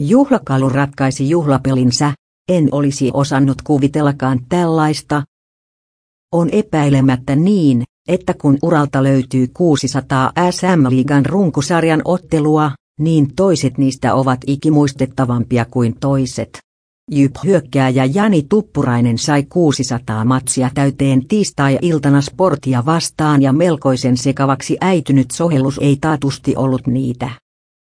Juhlakalu ratkaisi juhlapelinsä, en olisi osannut kuvitellakaan tällaista. On epäilemättä niin, että kun uralta löytyy 600 SM-liigan runkosarjan ottelua, niin toiset niistä ovat ikimuistettavampia kuin toiset. Jyp-hyökkääjä Jani Tuppurainen sai 600 matsia täyteen tiistai-iltana sportia vastaan ja melkoisen sekavaksi äitynyt sohellus ei taatusti ollut niitä.